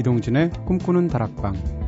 이동진의 꿈꾸는 다락방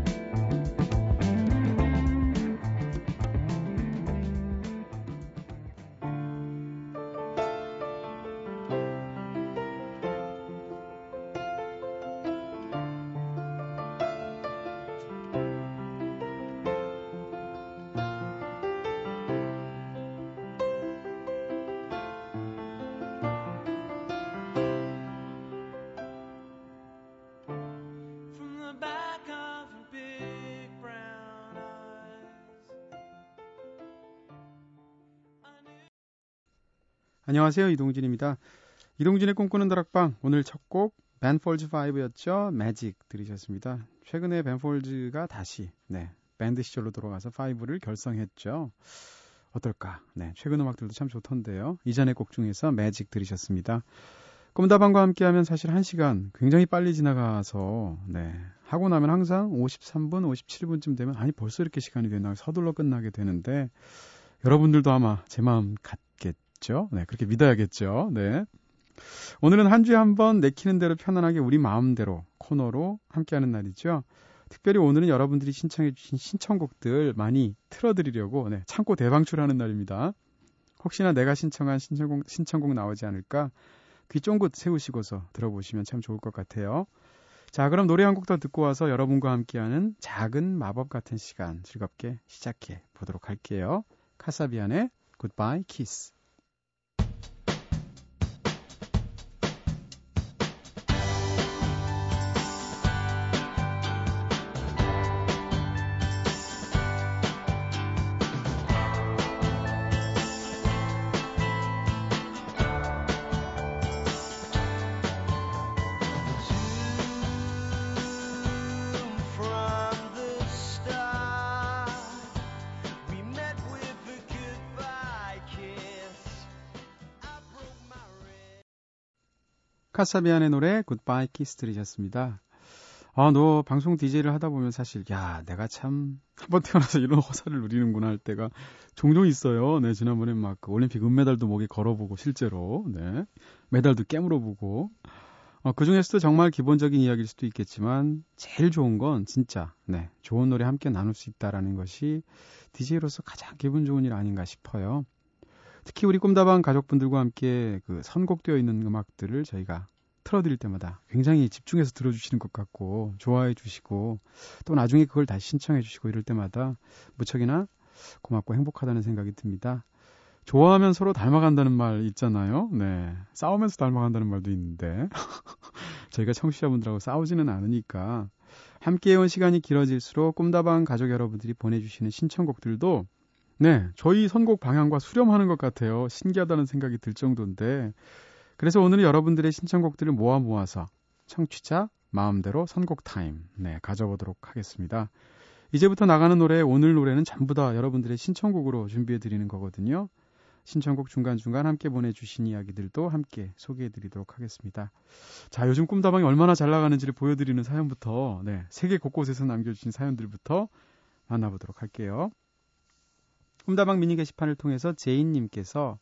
안녕하세요. 이동진입니다. 이동진의 꿈꾸는 다락방 오늘 첫 곡 벤폴즈 5였죠. 매직 들으셨습니다. 최근에 벤폴즈가 다시 네, 밴드 시절로 돌아가서 5를 결성했죠. 어떨까? 네, 최근 음악들도 참 좋던데요. 이전의 곡 중에서 매직 들으셨습니다. 꿈다방과 함께하면 사실 1시간 굉장히 빨리 지나가서 네, 하고 나면 항상 53분, 57분쯤 되면 아니 벌써 이렇게 시간이 되나 서둘러 끝나게 되는데 여러분들도 아마 제 마음 같겠죠. 믿죠. 네, 그렇게 믿어야겠죠. 네. 오늘은 한 주에 한 번 내키는 대로 편안하게 우리 마음대로 코너로 함께하는 날이죠. 특별히 오늘은 여러분들이 신청해 주신 신청곡들 많이 틀어드리려고 네, 창고 대방출하는 날입니다. 혹시나 내가 신청한 신청곡, 신청곡 나오지 않을까 귀 쫑긋 세우시고서 들어보시면 참 좋을 것 같아요. 자, 그럼 노래 한 곡 더 듣고 와서 여러분과 함께하는 작은 마법 같은 시간 즐겁게 시작해 보도록 할게요. 카사비안의 Goodbye Kiss. 카사비안의 노래 Goodbye Kiss 들으셨습니다. 아, 너 방송 DJ를 하다 보면 사실 야, 내가 참 한번 태어나서 이런 호사를 누리는구나 할 때가 종종 있어요. 네, 지난번에 막 그 올림픽 은메달도 목에 걸어보고 실제로 네. 메달도 깨물어 보고 어, 그 중에서도 정말 기본적인 이야기일 수도 있겠지만 제일 좋은 건 진짜 네, 좋은 노래 함께 나눌 수 있다라는 것이 DJ로서 가장 기분 좋은 일 아닌가 싶어요. 특히 우리 꿈다방 가족분들과 함께 그 선곡되어 있는 음악들을 저희가 틀어드릴 때마다 굉장히 집중해서 들어주시는 것 같고 좋아해 주시고 또 나중에 그걸 다시 신청해 주시고 이럴 때마다 무척이나 고맙고 행복하다는 생각이 듭니다. 좋아하면 서로 닮아간다는 말 있잖아요. 네. 싸우면서 닮아간다는 말도 있는데 저희가 청취자분들하고 싸우지는 않으니까 함께 해온 시간이 길어질수록 꿈다방 가족 여러분들이 보내주시는 신청곡들도 네, 저희 선곡 방향과 수렴하는 것 같아요. 신기하다는 생각이 들 정도인데. 그래서 오늘은 여러분들의 신청곡들을 모아 모아서 청취자 마음대로 선곡 타임, 네, 가져보도록 하겠습니다. 이제부터 나가는 노래, 오늘 노래는 전부 다 여러분들의 신청곡으로 준비해 드리는 거거든요. 신청곡 중간중간 함께 보내주신 이야기들도 함께 소개해 드리도록 하겠습니다. 자, 요즘 꿈다방이 얼마나 잘 나가는지를 보여드리는 사연부터, 네, 세계 곳곳에서 남겨주신 사연들부터 만나보도록 할게요. 꿈다방 미니 게시판을 통해서 제인님께서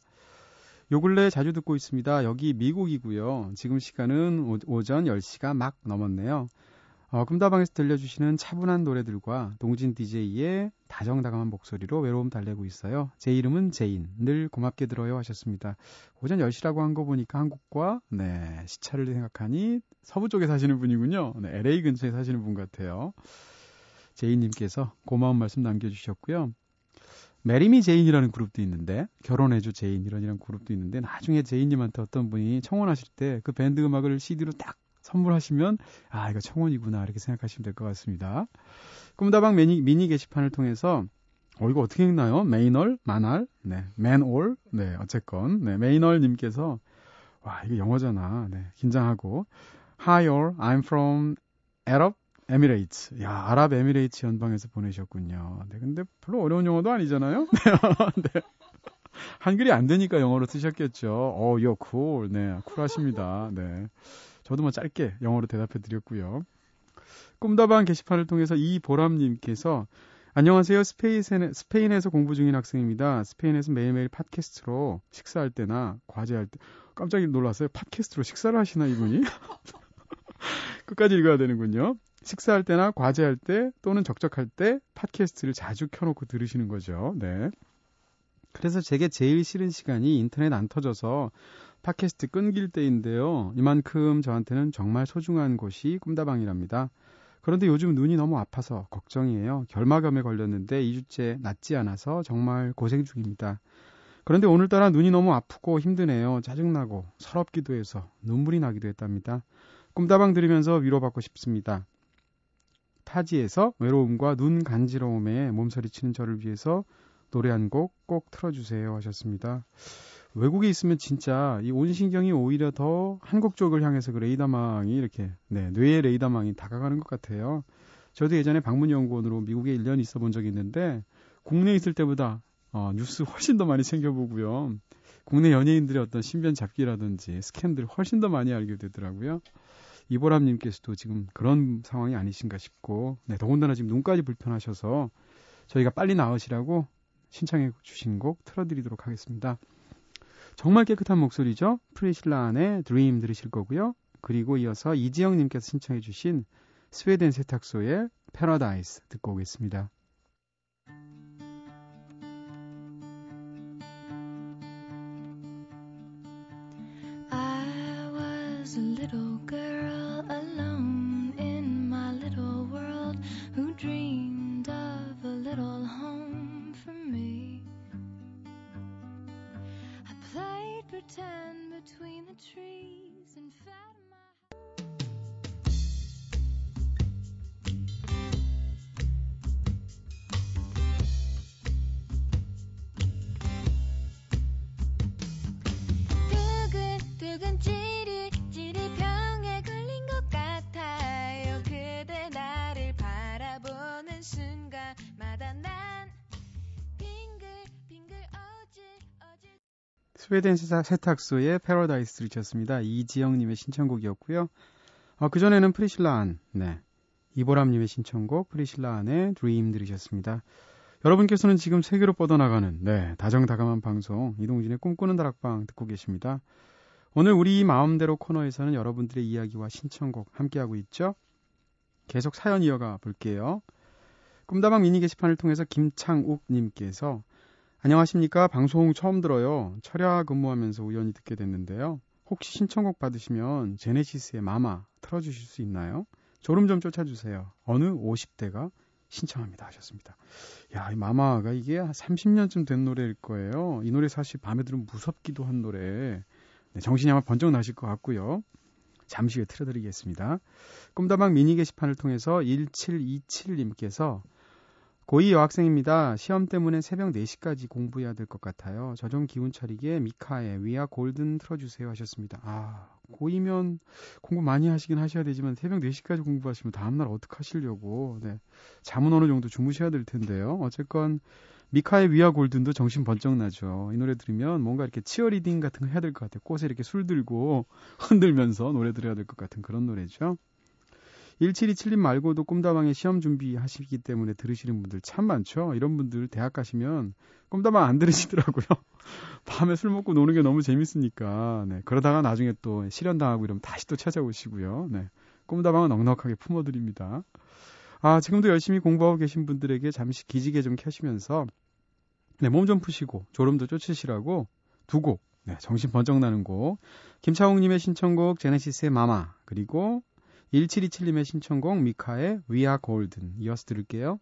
요 근래 자주 듣고 있습니다. 여기 미국이고요. 지금 시간은 오전 10시가 막 넘었네요. 어, 꿈다방에서 들려주시는 차분한 노래들과 동진 DJ의 다정다감한 목소리로 외로움 달래고 있어요. 제 이름은 제인. 늘 고맙게 들어요 하셨습니다. 오전 10시라고 한 거 보니까 한국과 네, 시차를 생각하니 서부 쪽에 사시는 분이군요. 네, LA 근처에 사시는 분 같아요. 제인님께서 고마운 말씀 남겨주셨고요. Marry Me Jane이라는 그룹도 있는데 결혼해줘 제인 이런 그룹도 있는데 나중에 제인님한테 어떤 분이 청혼하실 때 그 밴드 음악을 CD로 딱 선물하시면 아 이거 청혼이구나 이렇게 생각하시면 될 것 같습니다. 꿈다방 미니, 미니 게시판을 통해서 어 이거 어떻게 읽나요? 메이널, 마날, 네, 맨올, 네 어쨌건. 네 메이널님께서 와 이거 영어잖아, 네 긴장하고. Hi all, I'm from Arab Emirates. 야, 아랍에미레이츠 연방에서 보내셨군요. 네, 근데 별로 어려운 영어도 아니잖아요? 네. 한글이 안 되니까 영어로 쓰셨겠죠. 어, yo cool. 네, 쿨하십니다. 네. 저도 뭐 짧게 영어로 대답해 드렸고요. 꿈다방 게시판을 통해서 이보람님께서 안녕하세요. 스페인에, 스페인에서 공부 중인 학생입니다. 스페인에서 매일매일 팟캐스트로 식사할 때나 과제할 때 깜짝 놀랐어요. 팟캐스트로 식사를 하시나 이분이? 끝까지 읽어야 되는군요. 식사할 때나 과제할 때 또는 적적할 때 팟캐스트를 자주 켜놓고 들으시는 거죠. 네. 그래서 제게 제일 싫은 시간이 인터넷 안 터져서 팟캐스트 끊길 때인데요. 이만큼 저한테는 정말 소중한 곳이 꿈다방이랍니다. 그런데 요즘 눈이 너무 아파서 걱정이에요. 결막염에 걸렸는데 2주째 낫지 않아서 정말 고생 중입니다. 그런데 오늘따라 눈이 너무 아프고 힘드네요. 짜증나고 서럽기도 해서 눈물이 나기도 했답니다. 꿈다방 들으면서 위로받고 싶습니다. 타지에서 외로움과 눈 간지러움에 몸서리치는 저를 위해서 노래 한 곡 꼭 틀어주세요 하셨습니다. 외국에 있으면 진짜 이 온신경이 오히려 더 한국 쪽을 향해서 그 레이더망이 이렇게 네, 뇌의 레이더망이 다가가는 것 같아요. 저도 예전에 방문연구원으로 미국에 1년 있어 본 적이 있는데 국내에 있을 때보다 어, 뉴스 훨씬 더 많이 챙겨보고요. 국내 연예인들의 어떤 신변 잡기라든지 스캔들 훨씬 더 많이 알게 되더라고요. 이보람님께서도 지금 그런 상황이 아니신가 싶고, 네, 더군다나 지금 눈까지 불편하셔서 저희가 빨리 나으시라고 신청해 주신 곡 틀어드리도록 하겠습니다. 정말 깨끗한 목소리죠. 프리실라 안의 Dream 들으실 거고요. 그리고 이어서 이지영님께서 신청해 주신 스웨덴 세탁소의 패러다이스 듣고 오겠습니다. We'd pretend between the trees and fed my. 두근, 두근, 스웨덴 세탁소의 Paradise를 쳤습니다. 이지영님의 신청곡이었고요. 어, 그전에는 프리실라 안, 네. 이보람님의 신청곡 프리실라 안의 Dream 들으셨습니다. 여러분께서는 지금 세계로 뻗어나가는, 네, 다정다감한 방송, 이동진의 꿈꾸는 다락방 듣고 계십니다. 오늘 우리 마음대로 코너에서는 여러분들의 이야기와 신청곡 함께하고 있죠? 계속 사연 이어가 볼게요. 꿈다방 미니 게시판을 통해서 김창욱님께서 안녕하십니까. 방송 처음 들어요. 철야 근무하면서 우연히 듣게 됐는데요. 혹시 신청곡 받으시면 제네시스의 마마 틀어주실 수 있나요? 졸음 좀 쫓아주세요. 어느 50대가 신청합니다 하셨습니다. 야, 이 마마가 이게 30년쯤 된 노래일 거예요. 이 노래 사실 밤에 들으면 무섭기도 한 노래. 네, 정신이 아마 번쩍 나실 것 같고요. 잠시 후에 틀어드리겠습니다. 꿈다방 미니 게시판을 통해서 1727님께서 고2 여학생입니다. 시험 때문에 새벽 4시까지 공부해야 될 것 같아요. 저 좀 기운 차리게 미카의 위아 골든 틀어주세요 하셨습니다. 아, 고2면 공부 많이 하시긴 하셔야 되지만 새벽 4시까지 공부하시면 다음날 어떡하시려고. 네. 잠은 어느 정도 주무셔야 될 텐데요. 어쨌건 미카의 위아 골든도 정신 번쩍 나죠. 이 노래 들으면 뭔가 이렇게 치어리딩 같은 거 해야 될 것 같아요. 꽃에 이렇게 술 들고 흔들면서 노래 들어야 될 것 같은 그런 노래죠. 1727님 말고도 꿈다방에 시험 준비하시기 때문에 들으시는 분들 참 많죠. 이런 분들 대학 가시면 꿈다방 안 들으시더라고요. 밤에 술 먹고 노는 게 너무 재밌으니까. 네. 그러다가 나중에 또 실현당하고 이러면 다시 또 찾아오시고요. 네. 꿈다방은 넉넉하게 품어드립니다. 아, 지금도 열심히 공부하고 계신 분들에게 잠시 기지개 좀 켜시면서 네, 몸 좀 푸시고 졸음도 쫓으시라고 두 곡, 네, 정신 번쩍 나는 곡. 김차홍님의 신청곡 제네시스의 마마 그리고 1727님의 신청곡 미카의 Are Golden 이어서 들을게요.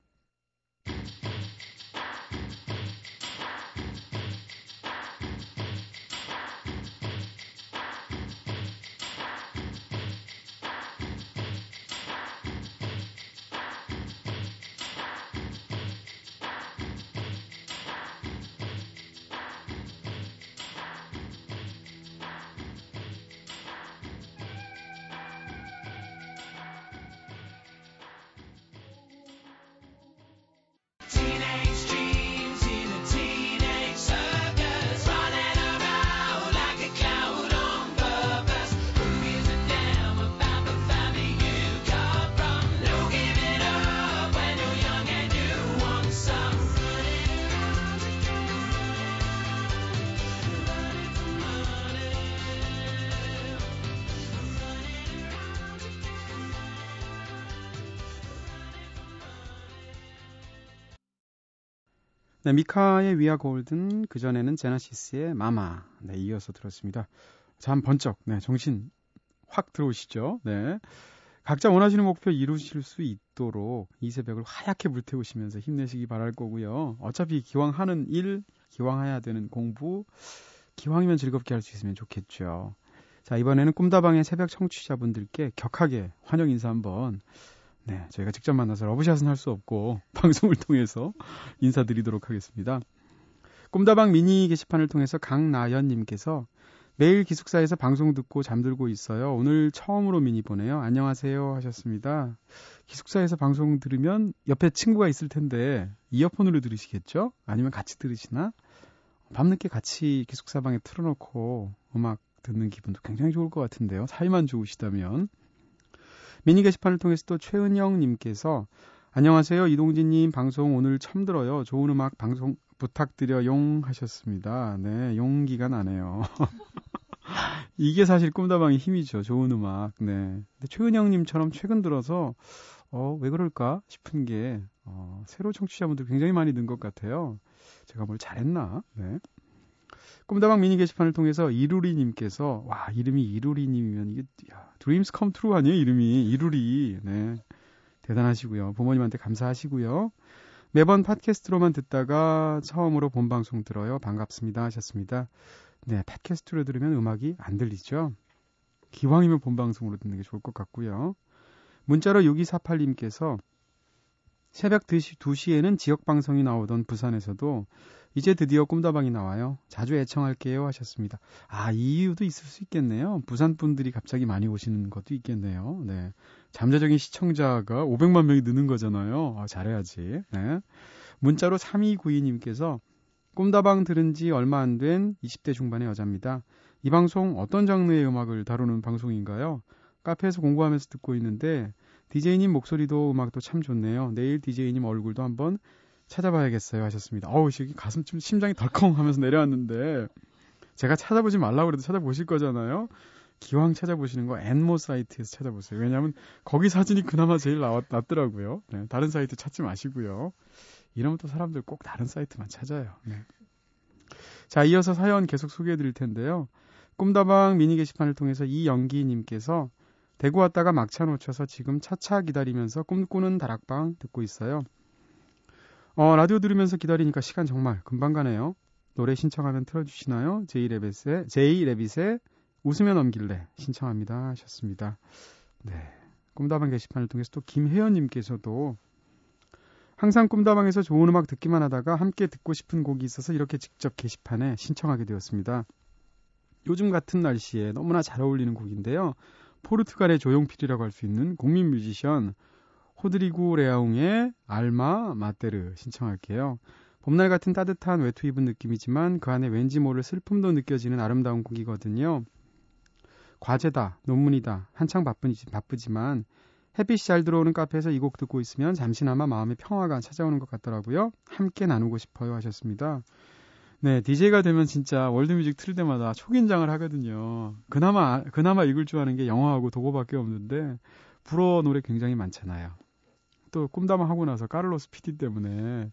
네, 미카의 위아 골든, 그전에는 제나시스의 마마. 네, 이어서 들었습니다. 잠 번쩍, 네, 정신 확 들어오시죠? 네. 각자 원하시는 목표 이루실 수 있도록 이 새벽을 하얗게 불태우시면서 힘내시기 바랄 거고요. 어차피 기왕 하는 일, 기왕 해야 되는 공부, 기왕이면 즐겁게 할 수 있으면 좋겠죠. 자, 이번에는 꿈다방의 새벽 청취자분들께 격하게 환영 인사 한번 네, 저희가 직접 만나서 러브샷은 할 수 없고 방송을 통해서 인사드리도록 하겠습니다. 꿈다방 미니 게시판을 통해서 강나연님께서 매일 기숙사에서 방송 듣고 잠들고 있어요. 오늘 처음으로 미니 보내요. 안녕하세요 하셨습니다. 기숙사에서 방송 들으면 옆에 친구가 있을 텐데 이어폰으로 들으시겠죠? 아니면 같이 들으시나? 밤늦게 같이 기숙사 방에 틀어놓고 음악 듣는 기분도 굉장히 좋을 것 같은데요. 사이만 좋으시다면. 미니 게시판을 통해서 또 최은영 님께서 안녕하세요. 이동진 님 방송 오늘 처음 들어요. 좋은 음악 방송 부탁드려 용 하셨습니다. 네, 용기가 나네요. 이게 사실 꿈다방의 힘이죠. 좋은 음악. 네. 근데 최은영 님처럼 최근 들어서 어, 왜 그럴까 싶은 게 어, 새로 청취자분들 굉장히 많이 는 것 같아요. 제가 뭘 잘했나? 네. 꿈다방 미니 게시판을 통해서 이루리님께서 와 이름이 이루리님이면 이게 야, Dreams Come True 아니에요 이름이? 이루리. 네. 대단하시고요. 부모님한테 감사하시고요. 매번 팟캐스트로만 듣다가 처음으로 본 방송 들어요. 반갑습니다 하셨습니다. 네 팟캐스트로 들으면 음악이 안 들리죠? 기왕이면 본 방송으로 듣는 게 좋을 것 같고요. 문자로 6248님께서 새벽 2시, 2시에는 지역 방송이 나오던 부산에서도 이제 드디어 꿈다방이 나와요. 자주 애청할게요 하셨습니다. 아, 이유도 있을 수 있겠네요. 부산 분들이 갑자기 많이 오시는 것도 있겠네요. 네. 잠재적인 시청자가 500만 명이 느는 거잖아요. 아, 잘해야지. 네. 문자로 3292님께서 꿈다방 들은 지 얼마 안 된 20대 중반의 여자입니다. 이 방송 어떤 장르의 음악을 다루는 방송인가요? 카페에서 공부하면서 듣고 있는데 DJ님 목소리도 음악도 참 좋네요. 내일 DJ님 얼굴도 한번 찾아봐야겠어요 하셨습니다. 어우, 가슴 좀 심장이 덜컹 하면서 내려왔는데 제가 찾아보지 말라고 그래도 찾아보실 거잖아요. 기왕 찾아보시는 거 엔모 사이트에서 찾아보세요. 왜냐하면 거기 사진이 그나마 제일 나왔, 낫더라고요. 네, 다른 사이트 찾지 마시고요. 이러면 또 사람들 꼭 다른 사이트만 찾아요. 네. 자, 이어서 사연 계속 소개해 드릴 텐데요. 꿈다방 미니 게시판을 통해서 이영기님께서 대구 왔다가 막차 놓쳐서 지금 차차 기다리면서 꿈꾸는 다락방 듣고 있어요. 어, 라디오 들으면서 기다리니까 시간 정말 금방 가네요. 노래 신청하면 틀어주시나요? 제이레빗의, 제이레빗의 웃으며 넘길래 신청합니다 하셨습니다. 네. 꿈다방 게시판을 통해서 또 김혜연님께서도 항상 꿈다방에서 좋은 음악 듣기만 하다가 함께 듣고 싶은 곡이 있어서 이렇게 직접 게시판에 신청하게 되었습니다. 요즘 같은 날씨에 너무나 잘 어울리는 곡인데요. 포르투갈의 조용필이라고 할 수 있는 국민 뮤지션 호드리구 레아웅의 알마 마테르 신청할게요. 봄날 같은 따뜻한 외투 입은 느낌이지만 그 안에 왠지 모를 슬픔도 느껴지는 아름다운 곡이거든요. 과제다, 논문이다, 한창 바쁘지, 바쁘지만 햇빛이 잘 들어오는 카페에서 이 곡 듣고 있으면 잠시나마 마음의 평화가 찾아오는 것 같더라고요. 함께 나누고 싶어요 하셨습니다. 네, DJ가 되면 진짜 월드뮤직 틀 때마다 초긴장을 하거든요. 그나마 그나마 읽을 줄 아는 게 영어하고 도고밖에 없는데 불어 노래 굉장히 많잖아요. 또 꿈다방 하고 나서 카를로스 피디 때문에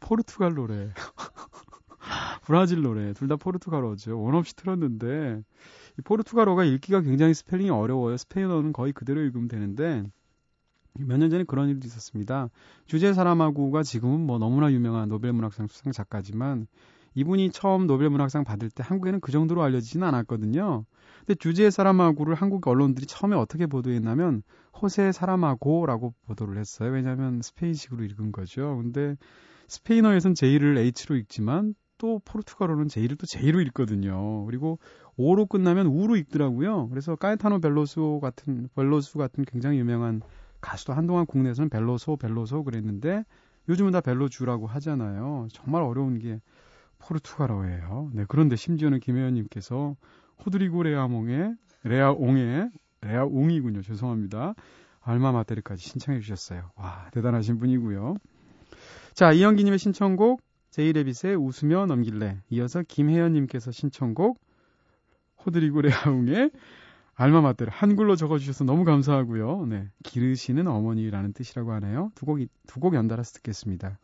포르투갈 노래, 브라질 노래 둘 다 포르투갈어죠. 원 없이 틀었는데 이 포르투갈어가 읽기가 굉장히 스펠링이 어려워요. 스페인어는 거의 그대로 읽으면 되는데 몇 년 전에 그런 일도 있었습니다. 주제 사라마구가 지금은 뭐 너무나 유명한 노벨 문학상 수상 작가지만 이분이 처음 노벨 문학상 받을 때 한국에는 그 정도로 알려지지는 않았거든요. 근데 주제의 사람하고를 한국 언론들이 처음에 어떻게 보도했냐면 호세 사람하고라고 보도를 했어요. 왜냐하면 스페인식으로 읽은 거죠. 근데 스페인어에선 제이를 H로 읽지만 또 포르투갈어는 제이를 또 제이로 읽거든요. 그리고 오로 끝나면 우로 읽더라고요. 그래서 까에타노 벨로소 같은 벨로수 같은 굉장히 유명한 가수도 한동안 국내에서는 벨로소 벨로소 그랬는데 요즘은 다 벨로주라고 하잖아요. 정말 어려운 게 포르투갈어예요. 네, 그런데 심지어는 김혜연님께서 호드리고 레아몽의 레아옹의 레아옹이군요. 죄송합니다. 알마마테르까지 신청해 주셨어요. 와 대단하신 분이고요. 자 이영기님의 신청곡 제이레빗의 웃으며 넘길래 이어서 김혜연님께서 신청곡 호드리고 레아옹의 알마마테르 한글로 적어주셔서 너무 감사하고요. 네 기르시는 어머니라는 뜻이라고 하네요. 두 곡 두곡 연달아서 듣겠습니다.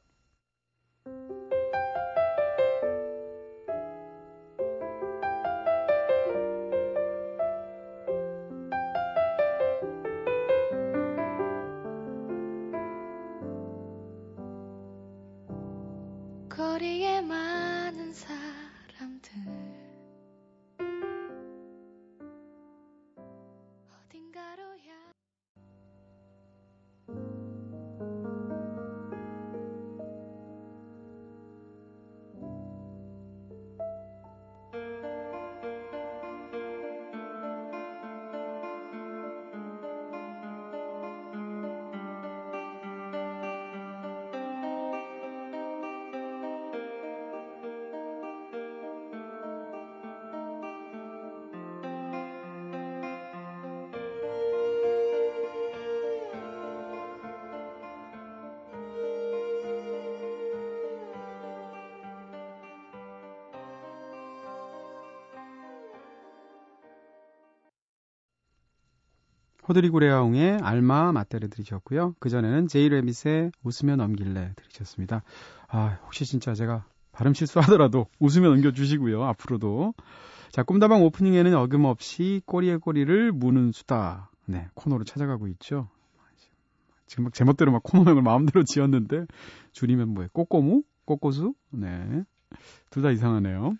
호드리구 레아웅의 알마 맞대를 들으셨고요. 그전에는 제이 레밋의 웃으며 넘길래 들으셨습니다. 아, 혹시 진짜 제가 발음 실수하더라도 웃으며 넘겨주시고요. 앞으로도. 자, 꿈다방 오프닝에는 어김없이 꼬리에 꼬리를 무는 수다. 네, 코너로 찾아가고 있죠. 지금 막 제멋대로 막 코너명을 마음대로 지었는데, 줄이면 뭐예요? 꼬꼬무? 꼬꼬수? 네. 둘 다 이상하네요.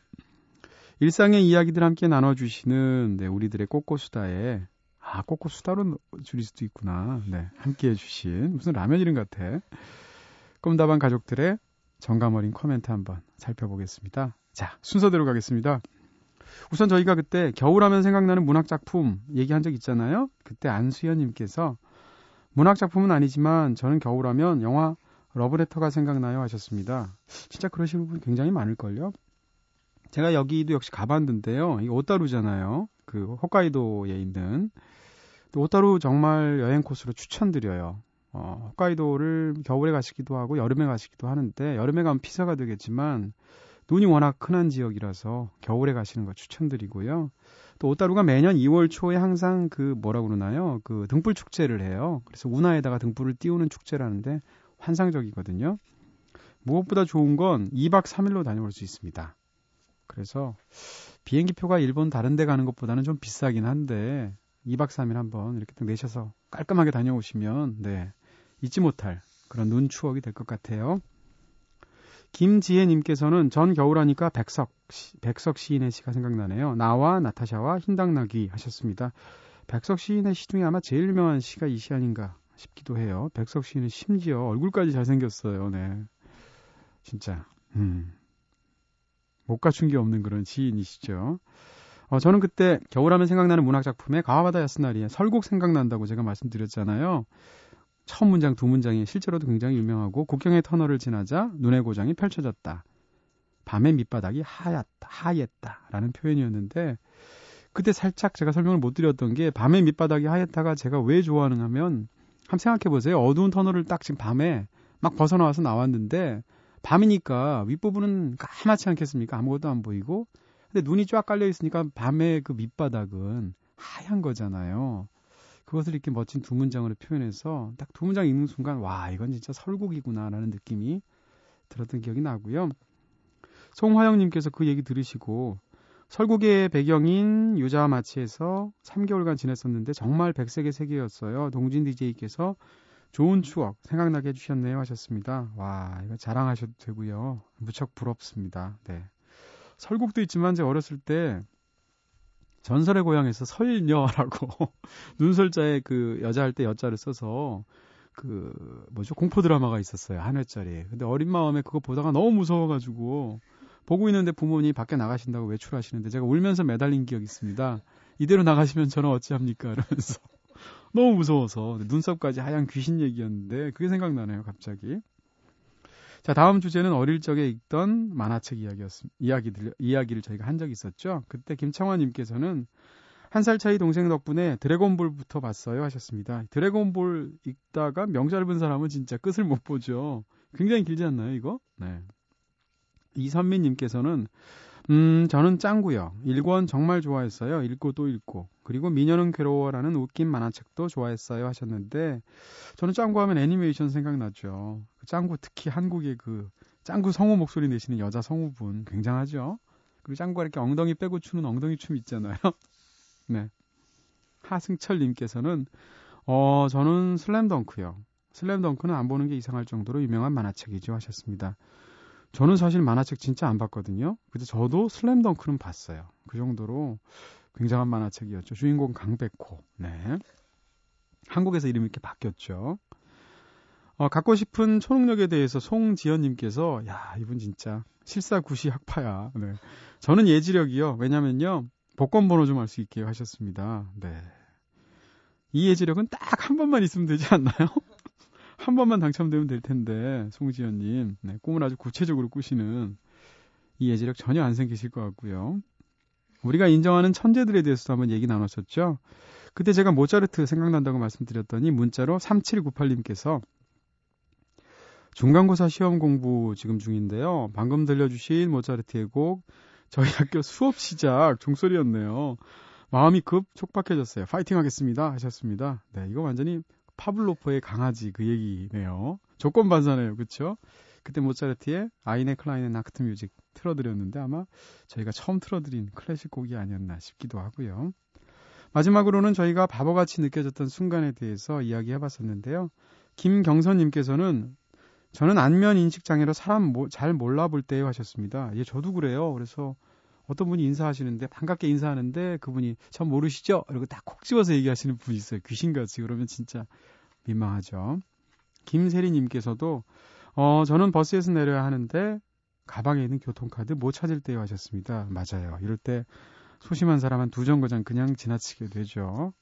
일상의 이야기들 함께 나눠주시는, 네, 우리들의 꼬꼬수다에 아, 꼬꼬 수다로 줄일 수도 있구나. 네. 함께 해주신, 무슨 라면 이름 같아. 꿈다방 가족들의 정감 어린 코멘트 한번 살펴보겠습니다. 자, 순서대로 가겠습니다. 우선 저희가 그때 겨울하면 생각나는 문학작품 얘기한 적 있잖아요. 그때 안수현님께서 문학작품은 아니지만 저는 겨울하면 영화 러브레터가 생각나요 하셨습니다. 진짜 그러시는 분 굉장히 많을걸요. 제가 여기도 역시 가봤는데요. 이 오따루잖아요. 그 홋카이도에 있는 또 오타루 정말 여행 코스로 추천드려요. 어, 홋카이도를 겨울에 가시기도 하고 여름에 가시기도 하는데 여름에 가면 피서가 되겠지만 눈이 워낙 흔한 지역이라서 겨울에 가시는 거 추천드리고요. 또 오타루가 매년 2월 초에 항상 그 뭐라 그러나요? 그 등불 축제를 해요. 그래서 운하에다가 등불을 띄우는 축제라는데 환상적이거든요. 무엇보다 좋은 건 2박 3일로 다녀올 수 있습니다. 그래서 비행기 표가 일본 다른 데 가는 것보다는 좀 비싸긴 한데 2박 3일 한번 이렇게 딱 내셔서 깔끔하게 다녀오시면 네 잊지 못할 그런 눈 추억이 될 것 같아요. 김지혜님께서는 전 겨울하니까 백석 백석 시인의 시가 생각나네요. 나와 나타샤와 흰당나귀 하셨습니다. 백석 시인의 시 중에 아마 제일 유명한 시가 이 시 아닌가 싶기도 해요. 백석 시인은 심지어 얼굴까지 잘생겼어요. 네, 진짜 음. 못 갖춘 게 없는 그런 시인이시죠. 어, 저는 그때 겨울하면 생각나는 문학작품에 가와바다 야스나리의 설곡 생각난다고 제가 말씀드렸잖아요. 첫 문장, 두 문장이 실제로도 굉장히 유명하고 국경의 터널을 지나자 눈의 고장이 펼쳐졌다. 밤의 밑바닥이 하얗다, 하였다. 라는 표현이었는데, 그때 살짝 제가 설명을 못 드렸던 게, 밤의 밑바닥이 하얗다가 제가 왜 좋아하는가 하면, 한번 생각해 보세요. 어두운 터널을 딱 지금 밤에 막 벗어나와서 나왔는데, 밤이니까 윗부분은 까맣지 않겠습니까? 아무것도 안 보이고. 근데 눈이 쫙 깔려 있으니까 밤에 그 밑바닥은 하얀 거잖아요. 그것을 이렇게 멋진 두 문장으로 표현해서 딱 두 문장 읽는 순간 와 이건 진짜 설국이구나라는 느낌이 들었던 기억이 나고요. 송화영님께서 그 얘기 들으시고 설국의 배경인 유자와 마치에서 3개월간 지냈었는데 정말 백색의 세계였어요. 동진 DJ께서 좋은 추억 생각나게 해주셨네요 하셨습니다. 와 이거 자랑하셔도 되고요. 무척 부럽습니다. 네. 설국도 있지만 제가 어렸을 때 전설의 고향에서 설녀라고 눈설자에 그 여자 할 때 여자를 써서 그 뭐죠 공포 드라마가 있었어요 한 회짜리. 근데 어린 마음에 그거 보다가 너무 무서워가지고 보고 있는데 부모님이 밖에 나가신다고 외출하시는데 제가 울면서 매달린 기억이 있습니다. 이대로 나가시면 저는 어찌합니까? 이러면서 너무 무서워서 눈썹까지 하얀 귀신 얘기였는데 그게 생각나네요, 갑자기. 자, 다음 주제는 어릴 적에 읽던 만화책 이야기였습니다. 이야기들, 이야기를 저희가 한 적이 있었죠. 그때 김창환님께서는 한 살 차이 동생 덕분에 드래곤볼부터 봤어요 하셨습니다. 드래곤볼 읽다가 명절분 사람은 진짜 끝을 못 보죠. 굉장히 길지 않나요, 이거? 네. 이선미님께서는 음, 저는 짱구요. 1권 정말 좋아했어요. 읽고 또 읽고. 그리고 미녀는 괴로워라는 웃긴 만화책도 좋아했어요 하셨는데 저는 짱구 하면 애니메이션 생각나죠. 그 짱구 특히 한국의 그 짱구 성우 목소리 내시는 여자 성우분 굉장하죠. 그리고 짱구가 이렇게 엉덩이 빼고 추는 엉덩이 춤 있잖아요. 네. 하승철 님께서는 어, 저는 슬램덩크요. 슬램덩크는 안 보는 게 이상할 정도로 유명한 만화책이죠 하셨습니다. 저는 사실 만화책 진짜 안 봤거든요. 근데 저도 슬램덩크는 봤어요. 그 정도로 굉장한 만화책이었죠. 주인공 강백호. 네. 한국에서 이름이 이렇게 바뀌었죠. 어, 갖고 싶은 초능력에 대해서 송지연님께서, 야, 이분 진짜 실사구시 학파야. 네. 저는 예지력이요. 왜냐면요. 복권 번호 좀 알 수 있게 하셨습니다. 네. 이 예지력은 딱 한 번만 있으면 되지 않나요? 한 번만 당첨되면 될 텐데, 송지연님. 네, 꿈을 아주 구체적으로 꾸시는 이 예지력 전혀 안 생기실 것 같고요. 우리가 인정하는 천재들에 대해서도 한번 얘기 나눴었죠. 그때 제가 모차르트 생각난다고 말씀드렸더니 문자로 3798님께서 중간고사 시험 공부 지금 중인데요. 방금 들려주신 모차르트의 곡 저희 학교 수업 시작 종소리였네요. 마음이 급 촉박해졌어요. 파이팅 하겠습니다. 하셨습니다. 네, 이거 완전히 파블로프의 강아지 그 얘기네요. 조건 반사네요. 그쵸? 그때 모차르트의 Eine kleine Nachtmusik 틀어드렸는데 아마 저희가 처음 틀어드린 클래식 곡이 아니었나 싶기도 하고요. 마지막으로는 저희가 바보같이 느껴졌던 순간에 대해서 이야기해 봤었는데요. 김경선님께서는 저는 안면 인식 장애로 사람 잘 몰라 볼 때요 하셨습니다. 예, 저도 그래요. 그래서 어떤 분이 인사하시는데 반갑게 인사하는데 그분이 전 모르시죠? 이러고 딱 콕 집어서 얘기하시는 분이 있어요. 귀신같이 그러면 진짜 민망하죠. 김세리님께서도 어 저는 버스에서 내려야 하는데 가방에 있는 교통카드 못 찾을 때요 하셨습니다. 맞아요. 이럴 때 소심한 사람 한 두 정거장 그냥 지나치게 되죠.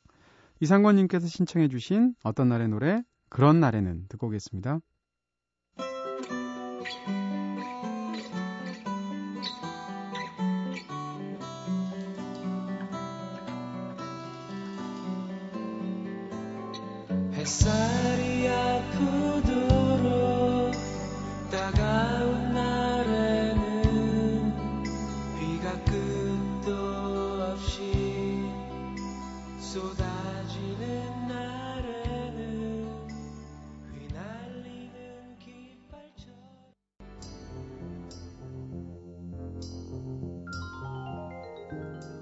이상권님께서 신청해주신 어떤 날의 노래 그런 날에는 듣고 오겠습니다.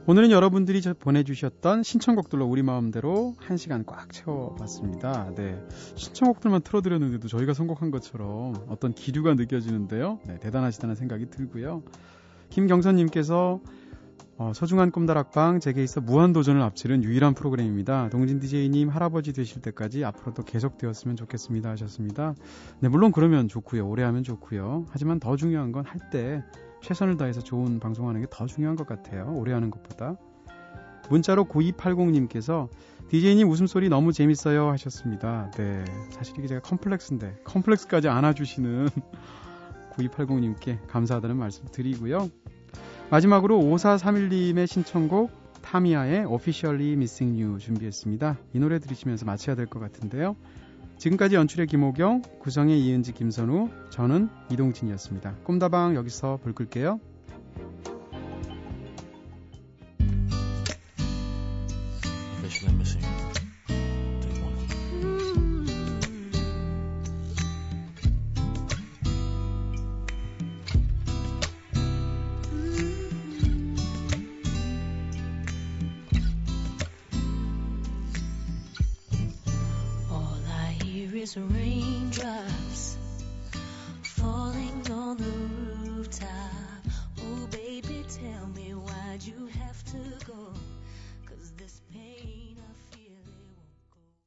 오늘은 여러분들이 보내주셨던 신청곡들로 우리 마음대로 한 시간 꽉 채워봤습니다. 네. 신청곡들만 틀어드렸는데도 저희가 선곡한 것처럼 어떤 기류가 느껴지는데요. 네, 대단하시다는 생각이 들고요. 김경선님께서 어, 소중한 꿈다락방 제게 있어 무한도전을 앞치른 유일한 프로그램입니다. 동진 DJ님 할아버지 되실 때까지 앞으로도 계속되었으면 좋겠습니다 하셨습니다. 네, 물론 그러면 좋고요. 오래 하면 좋고요. 하지만 더 중요한 건 할 때 최선을 다해서 좋은 방송하는 게 더 중요한 것 같아요. 오래 하는 것보다. 문자로 9280님께서 DJ님 웃음소리 너무 재밌어요 하셨습니다. 네. 사실 이게 제가 컴플렉스인데 컴플렉스까지 안아주시는 9280님께 감사하다는 말씀 드리고요. 마지막으로 5431님의 신청곡 타미야의 Officially Missing You 준비했습니다. 이 노래 들으시면서 마쳐야 될 것 같은데요. 지금까지 연출의 김호경, 구성의 이은지, 김선우, 저는 이동진이었습니다. 꿈다방 여기서 불 끌게요.